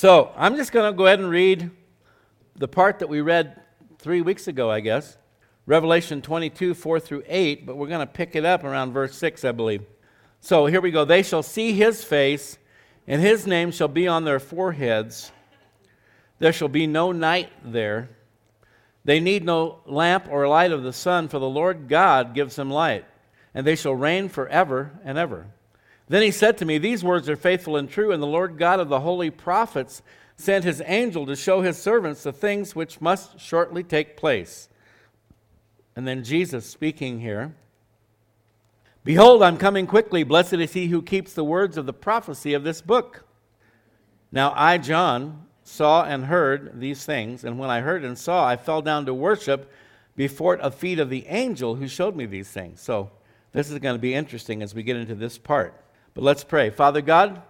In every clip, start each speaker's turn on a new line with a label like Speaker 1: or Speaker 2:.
Speaker 1: So I'm just going to go ahead and read the part that we read three weeks ago, I guess. Revelation 22, 4 through 8, but we're going to pick it up around verse 6, I believe. So here we go. They shall see his face, and his name shall be on their foreheads. There shall be no night there. They need no lamp or light of the sun, for the Lord God gives them light, and they shall reign forever and ever. Then he said to me, These words are faithful and true, and the Lord God of the holy prophets sent his angel to show his servants the things which must shortly take place. And then Jesus speaking here Behold, I'm coming quickly. Blessed is he who keeps the words of the prophecy of this book. Now I, John, saw and heard these things, and when I heard and saw, I fell down to worship before the feet of the angel who showed me these things. So this is going to be interesting as we get into this part. But let's pray. Father God,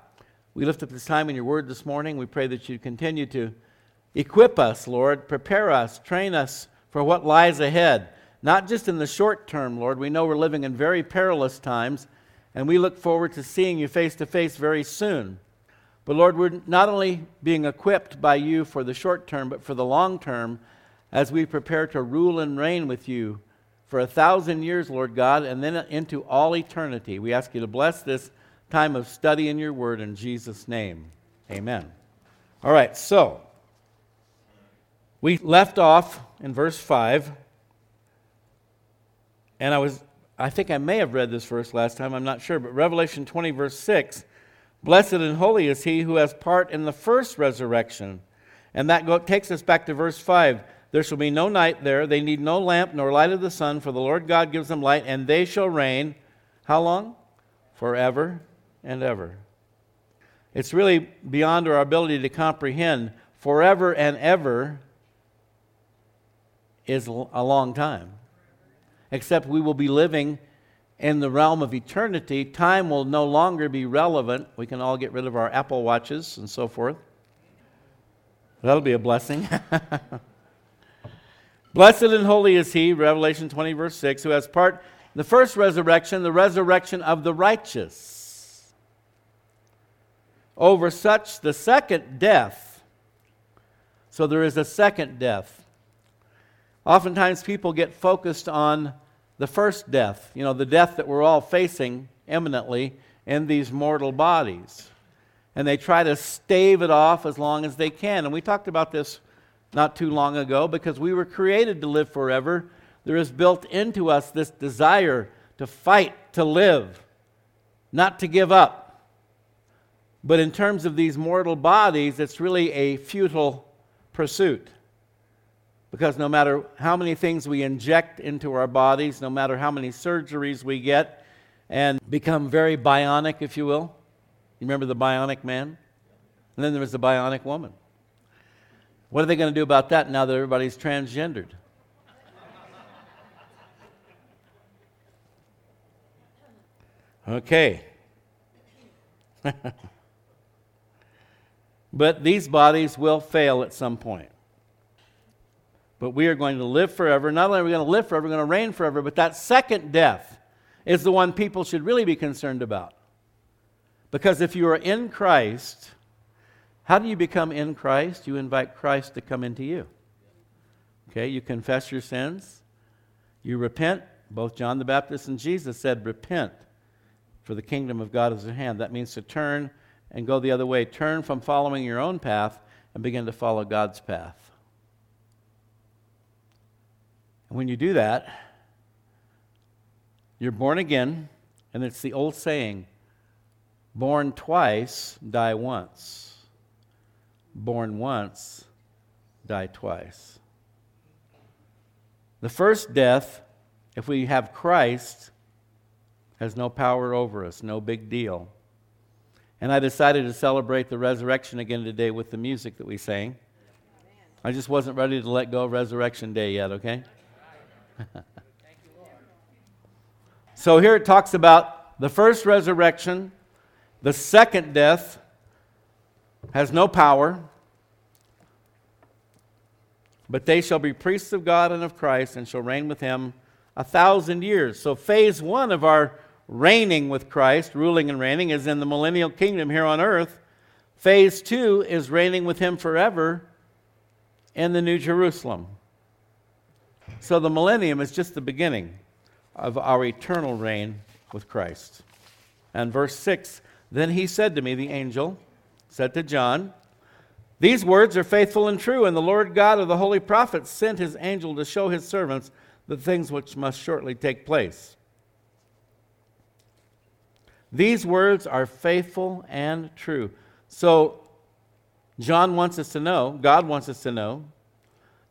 Speaker 1: we lift up this time in your word this morning. We pray that you continue to equip us, Lord, prepare us, train us for what lies ahead. Not just in the short term, Lord. We know we're living in very perilous times, and we look forward to seeing you face to face very soon. But Lord, we're not only being equipped by you for the short term, but for the long term as we prepare to rule and reign with you for a thousand years, Lord God, and then into all eternity. We ask you to bless this time of study in your word in Jesus' name. Amen. All right, so we left off in verse 5. And I was I think I may have read this verse last time, I'm not sure, but Revelation 20 verse 6 Blessed and holy is he who has part in the first resurrection. And that go, takes us back to verse 5. There shall be no night there. They need no lamp nor light of the sun, for the Lord God gives them light, and they shall reign. How long? Forever and ever. It's really beyond our ability to comprehend. Forever and ever is a long time. Except we will be living in the realm of eternity, time will no longer be relevant. We can all get rid of our Apple Watches and so forth. That'll be a blessing. Blessed and holy is he, Revelation 20, verse 6, who has part the first resurrection, the resurrection of the righteous. Over such, the second death. So there is a second death. Oftentimes people get focused on the first death, you know, the death that we're all facing imminently in these mortal bodies. And they try to stave it off as long as they can. And we talked about this not too long ago because we were created to live forever. There is built into us this desire to fight, to live, not to give up. But in terms of these mortal bodies, it's really a futile pursuit. Because no matter how many things we inject into our bodies, no matter how many surgeries we get, and become very bionic, if you will. You remember the bionic man? And then there was the bionic woman. What are they going to do about that now that everybody's transgendered? Okay. but these bodies will fail at some point but we are going to live forever. Not only are we going to live forever, we're going to reign forever, but that second death is the one people should really be concerned about. Because if you are in Christ, how do you become in Christ? You invite Christ to come into you. Okay, you confess your sins, you repent. Both John the Baptist and Jesus said, Repent, for the kingdom of God is at hand. That means to turn and go the other way. Turn from following your own path and begin to follow God's path. And when you do that, you're born again, and it's the old saying born twice, die once. Born once, die twice. The first death, if we have Christ, has no power over us, no big deal. And I decided to celebrate the resurrection again today with the music that we sang. I just wasn't ready to let go of Resurrection Day yet, okay? so here it talks about the first resurrection, the second death has no power, but they shall be priests of God and of Christ and shall reign with him a thousand years. So, phase one of our reigning with Christ, ruling and reigning, is in the millennial kingdom here on earth Phase two is reigning with him forever in the New Jerusalem. So the millennium is just the beginning of our eternal reign with Christ. And verse 6 Then he said to me, the angel said to John, These words are faithful and true, and the Lord God of the holy prophets sent his angel to show his servants the things which must shortly take place. These words are faithful and true. So, John wants us to know, God wants us to know,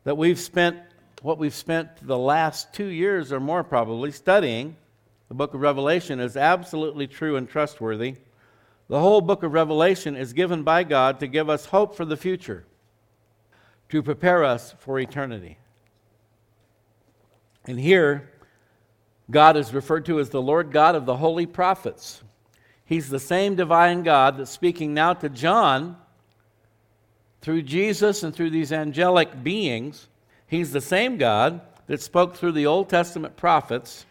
Speaker 1: that we've spent what we've spent the last two years or more probably studying the book of Revelation is absolutely true and trustworthy. The whole book of Revelation is given by God to give us hope for the future, to prepare us for eternity. And here, God is referred to as the Lord God of the holy prophets. He's the same divine God that's speaking now to John through Jesus and through these angelic beings. He's the same God that spoke through the Old Testament prophets,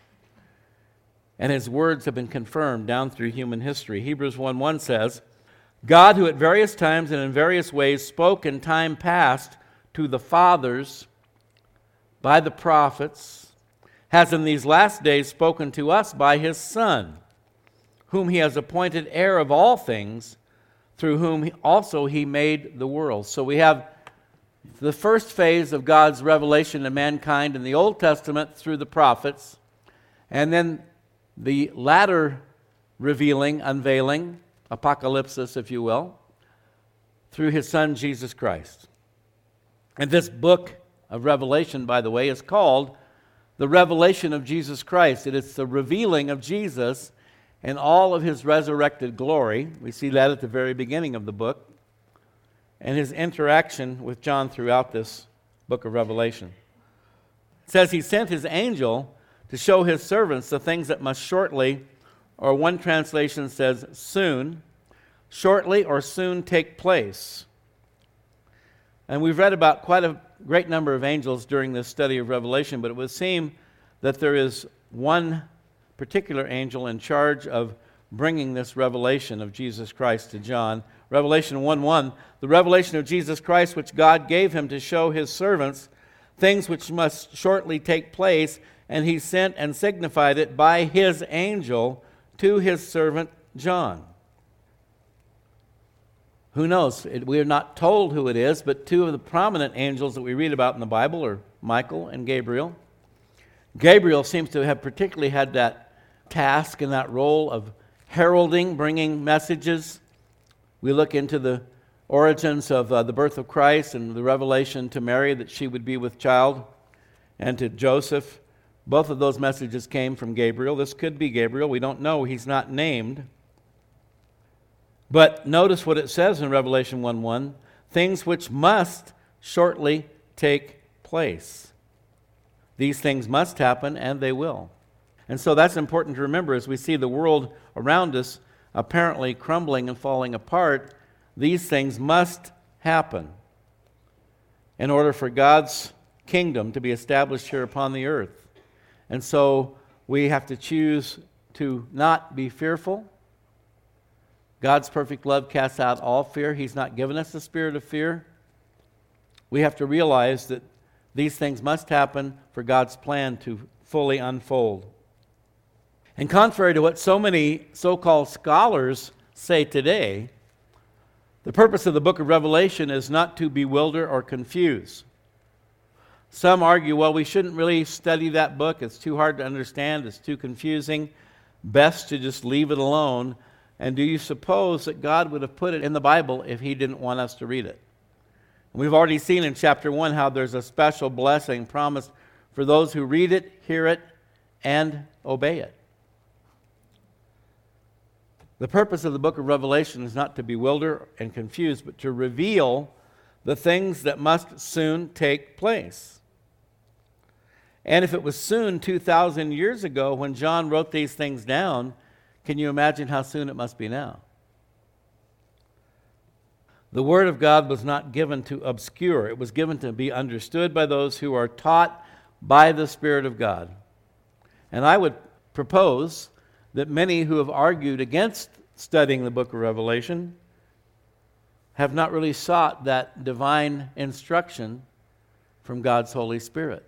Speaker 1: and his words have been confirmed down through human history. Hebrews 1 1 says, God, who at various times and in various ways spoke in time past to the fathers by the prophets, has in these last days spoken to us by his Son whom he has appointed heir of all things, through whom also he made the world. So we have the first phase of God's revelation to mankind in the Old Testament through the prophets, and then the latter revealing, unveiling, apocalypsis, if you will, through his son Jesus Christ. And this book of Revelation, by the way, is called the revelation of Jesus Christ. It is the revealing of Jesus in all of his resurrected glory. We see that at the very beginning of the book. And his interaction with John throughout this book of Revelation. It says he sent his angel to show his servants the things that must shortly, or one translation says soon, shortly or soon take place. And we've read about quite a great number of angels during this study of Revelation, but it would seem that there is one particular angel in charge of bringing this revelation of Jesus Christ to John. Revelation 1 1, the revelation of Jesus Christ, which God gave him to show his servants things which must shortly take place, and he sent and signified it by his angel to his servant John. Who knows? We are not told who it is, but two of the prominent angels that we read about in the Bible are Michael and Gabriel. Gabriel seems to have particularly had that task and that role of heralding, bringing messages. We look into the origins of uh, the birth of Christ and the revelation to Mary that she would be with child and to Joseph. Both of those messages came from Gabriel. This could be Gabriel. We don't know. He's not named. But notice what it says in Revelation 1 1 things which must shortly take place. These things must happen, and they will. And so that's important to remember as we see the world around us apparently crumbling and falling apart. These things must happen in order for God's kingdom to be established here upon the earth. And so we have to choose to not be fearful. God's perfect love casts out all fear. He's not given us the spirit of fear. We have to realize that these things must happen for God's plan to fully unfold. And contrary to what so many so called scholars say today, the purpose of the book of Revelation is not to bewilder or confuse. Some argue, well, we shouldn't really study that book. It's too hard to understand, it's too confusing. Best to just leave it alone. And do you suppose that God would have put it in the Bible if He didn't want us to read it? We've already seen in chapter 1 how there's a special blessing promised for those who read it, hear it, and obey it. The purpose of the book of Revelation is not to bewilder and confuse, but to reveal the things that must soon take place. And if it was soon 2,000 years ago when John wrote these things down, can you imagine how soon it must be now? The Word of God was not given to obscure, it was given to be understood by those who are taught by the Spirit of God. And I would propose that many who have argued against studying the book of Revelation have not really sought that divine instruction from God's Holy Spirit.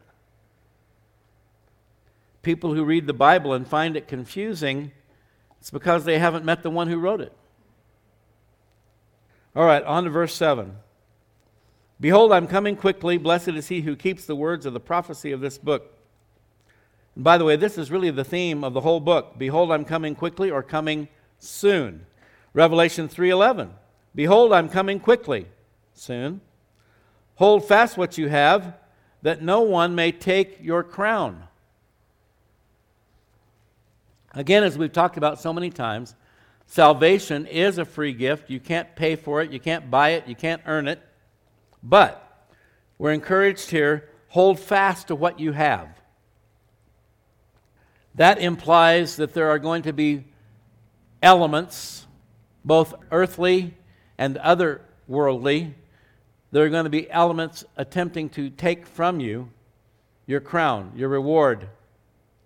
Speaker 1: People who read the Bible and find it confusing, it's because they haven't met the one who wrote it. All right, on to verse 7. Behold, I'm coming quickly. Blessed is he who keeps the words of the prophecy of this book. And by the way, this is really the theme of the whole book. Behold, I'm coming quickly or coming soon. Revelation 3:11. Behold, I'm coming quickly, soon. Hold fast what you have, that no one may take your crown. Again, as we've talked about so many times, salvation is a free gift. You can't pay for it, you can't buy it, you can't earn it. But we're encouraged here hold fast to what you have. That implies that there are going to be elements, both earthly and otherworldly, there are going to be elements attempting to take from you your crown, your reward,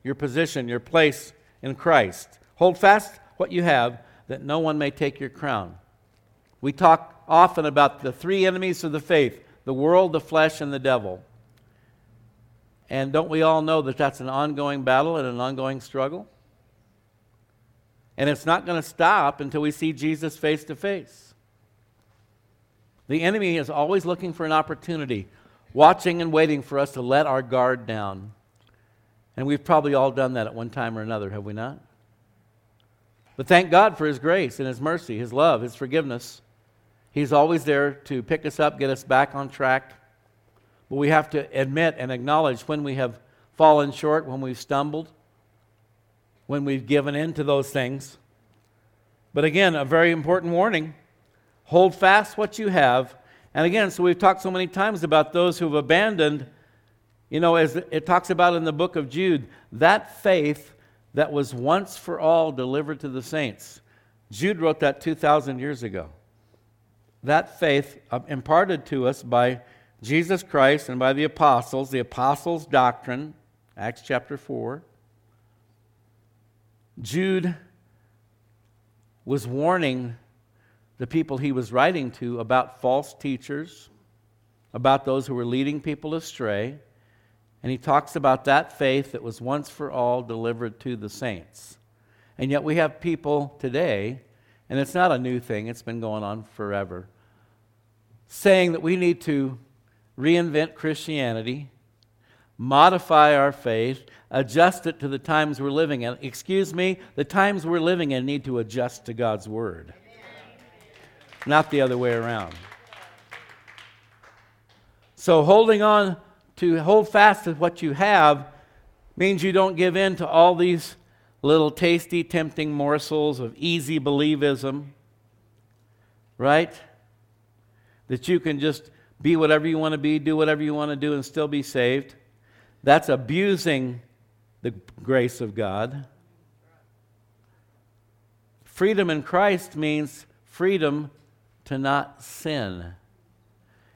Speaker 1: your position, your place in Christ. Hold fast what you have, that no one may take your crown. We talk often about the three enemies of the faith the world, the flesh, and the devil. And don't we all know that that's an ongoing battle and an ongoing struggle? And it's not going to stop until we see Jesus face to face. The enemy is always looking for an opportunity, watching and waiting for us to let our guard down. And we've probably all done that at one time or another, have we not? But thank God for His grace and His mercy, His love, His forgiveness. He's always there to pick us up, get us back on track. But we have to admit and acknowledge when we have fallen short, when we've stumbled, when we've given in to those things. But again, a very important warning hold fast what you have. And again, so we've talked so many times about those who've abandoned, you know, as it talks about in the book of Jude, that faith that was once for all delivered to the saints. Jude wrote that 2,000 years ago. That faith uh, imparted to us by Jesus Christ and by the apostles, the apostles' doctrine, Acts chapter 4. Jude was warning the people he was writing to about false teachers, about those who were leading people astray. And he talks about that faith that was once for all delivered to the saints. And yet we have people today, and it's not a new thing, it's been going on forever, saying that we need to reinvent Christianity modify our faith, adjust it to the times we're living in. Excuse me, the times we're living in need to adjust to God's Word, not the other way around. So, holding on to hold fast to what you have means you don't give in to all these little tasty, tempting morsels of easy believism, right? That you can just be whatever you want to be, do whatever you want to do, and still be saved. That's abusing the grace of God. Freedom in Christ means freedom to not sin.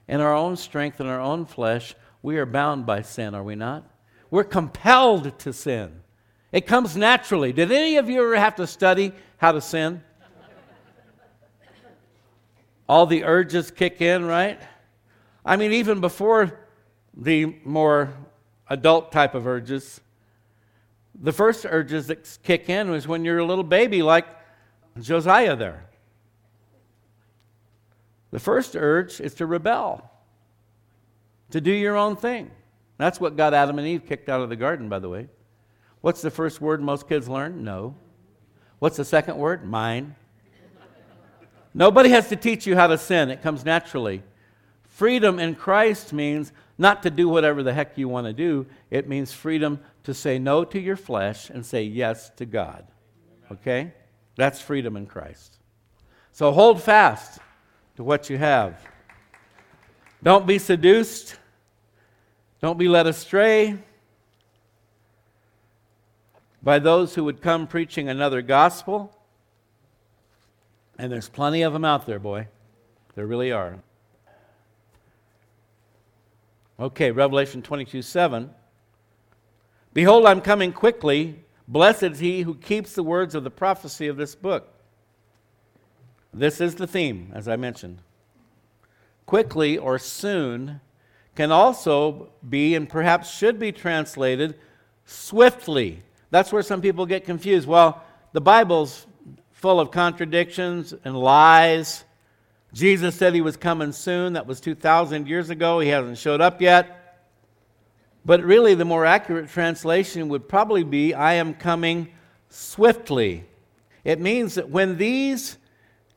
Speaker 1: In our own strength, in our own flesh, we are bound by sin, are we not? We're compelled to sin. It comes naturally. Did any of you ever have to study how to sin? All the urges kick in, right? I mean, even before the more adult type of urges. The first urges that kick in was when you're a little baby, like Josiah there. The first urge is to rebel, to do your own thing. That's what got Adam and Eve kicked out of the garden, by the way. What's the first word most kids learn? No. What's the second word? Mine. Nobody has to teach you how to sin, it comes naturally. Freedom in Christ means not to do whatever the heck you want to do. It means freedom to say no to your flesh and say yes to God. Okay? That's freedom in Christ. So hold fast to what you have. Don't be seduced. Don't be led astray by those who would come preaching another gospel. And there's plenty of them out there, boy. There really are. Okay, Revelation 22 7. Behold, I'm coming quickly. Blessed is he who keeps the words of the prophecy of this book. This is the theme, as I mentioned. quickly or soon, can also be and perhaps should be translated swiftly. That's where some people get confused. Well, the Bible's full of contradictions and lies. Jesus said he was coming soon. That was 2,000 years ago. He hasn't showed up yet. But really, the more accurate translation would probably be I am coming swiftly. It means that when these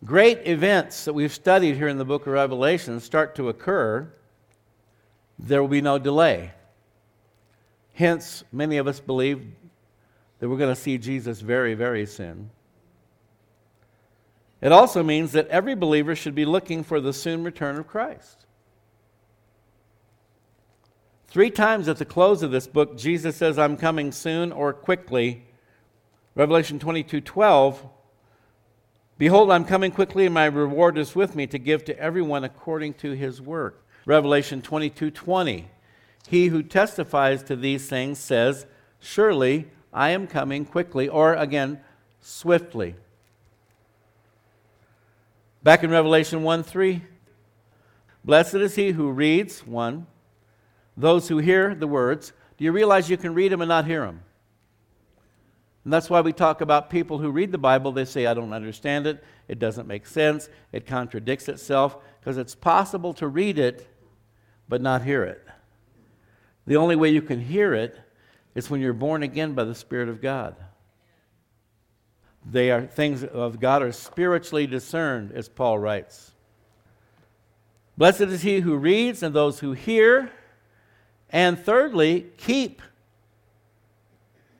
Speaker 1: great events that we've studied here in the book of Revelation start to occur, there will be no delay. Hence, many of us believe that we're going to see Jesus very, very soon. It also means that every believer should be looking for the soon return of Christ. Three times at the close of this book, Jesus says, I'm coming soon or quickly. Revelation 22 12, Behold, I'm coming quickly, and my reward is with me to give to everyone according to his work. Revelation 22 20, He who testifies to these things says, Surely I am coming quickly, or again, swiftly. Back in Revelation 1 3, blessed is he who reads, one, those who hear the words. Do you realize you can read them and not hear them? And that's why we talk about people who read the Bible. They say, I don't understand it. It doesn't make sense. It contradicts itself. Because it's possible to read it, but not hear it. The only way you can hear it is when you're born again by the Spirit of God. They are things of God are spiritually discerned, as Paul writes. Blessed is he who reads and those who hear, and thirdly, keep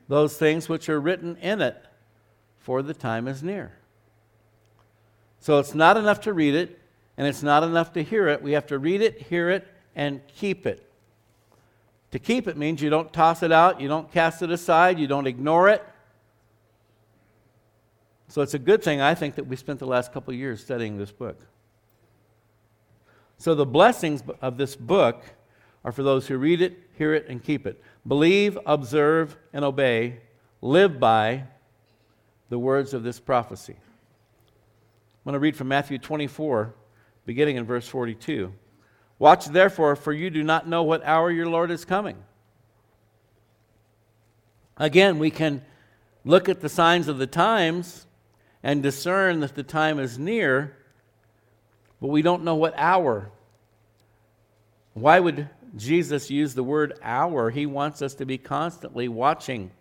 Speaker 1: those things which are written in it, for the time is near. So it's not enough to read it, and it's not enough to hear it. We have to read it, hear it, and keep it. To keep it means you don't toss it out, you don't cast it aside, you don't ignore it. So it's a good thing, I think, that we spent the last couple of years studying this book. So the blessings of this book are for those who read it, hear it, and keep it. Believe, observe, and obey. Live by the words of this prophecy. I'm going to read from Matthew 24, beginning in verse 42. Watch therefore, for you do not know what hour your Lord is coming. Again, we can look at the signs of the times and discern that the time is near, but we don't know what hour. Why would Jesus use the word hour? He wants us to be constantly watching.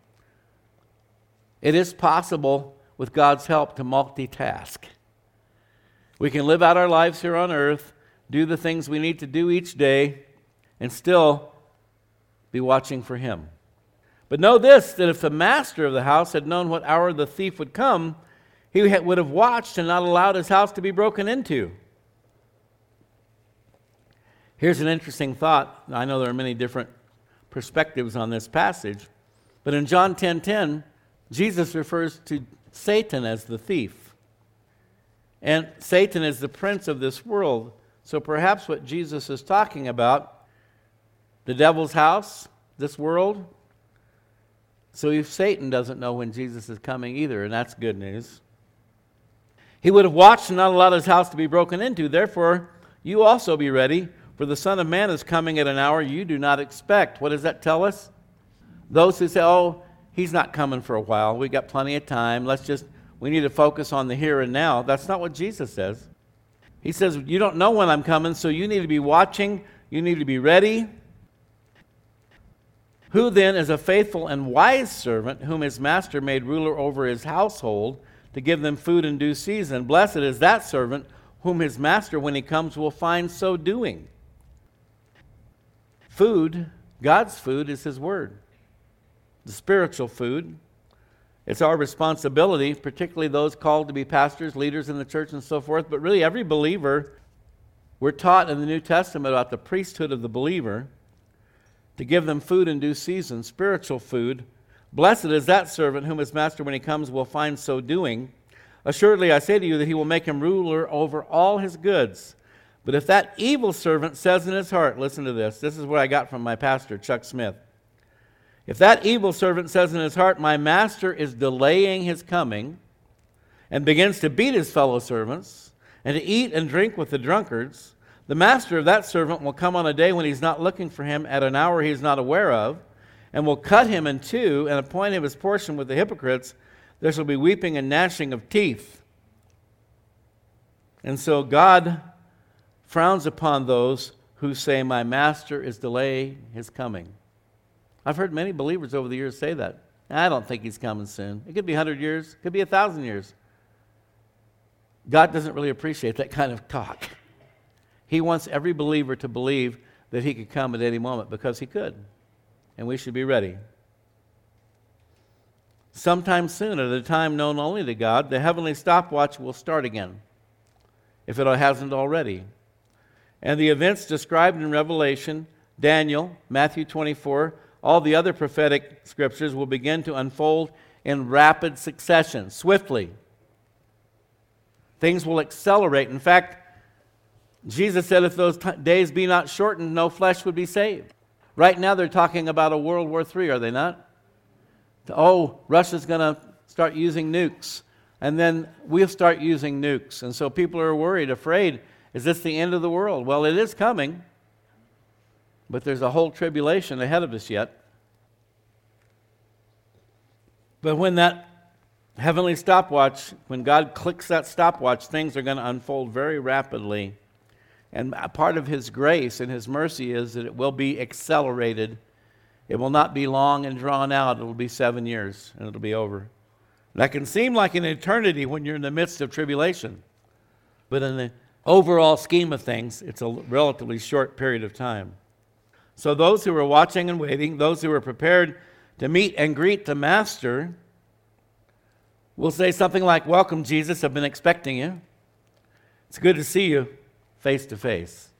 Speaker 1: It is possible, with God's help, to multitask. We can live out our lives here on earth, do the things we need to do each day, and still be watching for Him. But know this that if the master of the house had known what hour the thief would come, he would have watched and not allowed his house to be broken into. Here's an interesting thought. I know there are many different perspectives on this passage, but in John 10:10, 10, 10, Jesus refers to Satan as the thief. And Satan is the prince of this world. So perhaps what Jesus is talking about, the devil's house, this world. So if Satan doesn't know when Jesus is coming either, and that's good news. He would have watched and not allowed his house to be broken into. Therefore, you also be ready, for the Son of Man is coming at an hour you do not expect. What does that tell us? Those who say, oh, he's not coming for a while. We got plenty of time. Let's just, we need to focus on the here and now. That's not what Jesus says. He says, You don't know when I'm coming, so you need to be watching. You need to be ready. Who then is a faithful and wise servant whom his master made ruler over his household? To give them food in due season. Blessed is that servant whom his master, when he comes, will find so doing. Food, God's food, is his word, the spiritual food. It's our responsibility, particularly those called to be pastors, leaders in the church, and so forth, but really every believer. We're taught in the New Testament about the priesthood of the believer to give them food in due season, spiritual food Blessed is that servant whom his master, when he comes, will find so doing. Assuredly, I say to you that he will make him ruler over all his goods. But if that evil servant says in his heart, listen to this, this is what I got from my pastor, Chuck Smith. If that evil servant says in his heart, My master is delaying his coming, and begins to beat his fellow servants, and to eat and drink with the drunkards, The master of that servant will come on a day when he's not looking for him, at an hour he is not aware of, and will cut him in two and appoint him his portion with the hypocrites. There shall be weeping and gnashing of teeth. And so God frowns upon those who say, My master is delaying his coming. I've heard many believers over the years say that. I don't think he's coming soon. It could be 100 years, it could be 1,000 years. God doesn't really appreciate that kind of talk. He wants every believer to believe that he could come at any moment because he could. And we should be ready. Sometime soon, at a time known only to God, the heavenly stopwatch will start again, if it hasn't already. And the events described in Revelation, Daniel, Matthew 24, all the other prophetic scriptures will begin to unfold in rapid succession, swiftly. Things will accelerate. In fact, Jesus said, if those t- days be not shortened, no flesh would be saved. Right now, they're talking about a World War III, are they not? Oh, Russia's going to start using nukes, and then we'll start using nukes. And so people are worried, afraid. Is this the end of the world? Well, it is coming, but there's a whole tribulation ahead of us yet. But when that heavenly stopwatch, when God clicks that stopwatch, things are going to unfold very rapidly. And part of His grace and His mercy is that it will be accelerated. It will not be long and drawn out. It will be seven years and it'll be over. That can seem like an eternity when you're in the midst of tribulation. But in the overall scheme of things, it's a relatively short period of time. So, those who are watching and waiting, those who are prepared to meet and greet the Master, will say something like, Welcome, Jesus, I've been expecting you. It's good to see you face to face.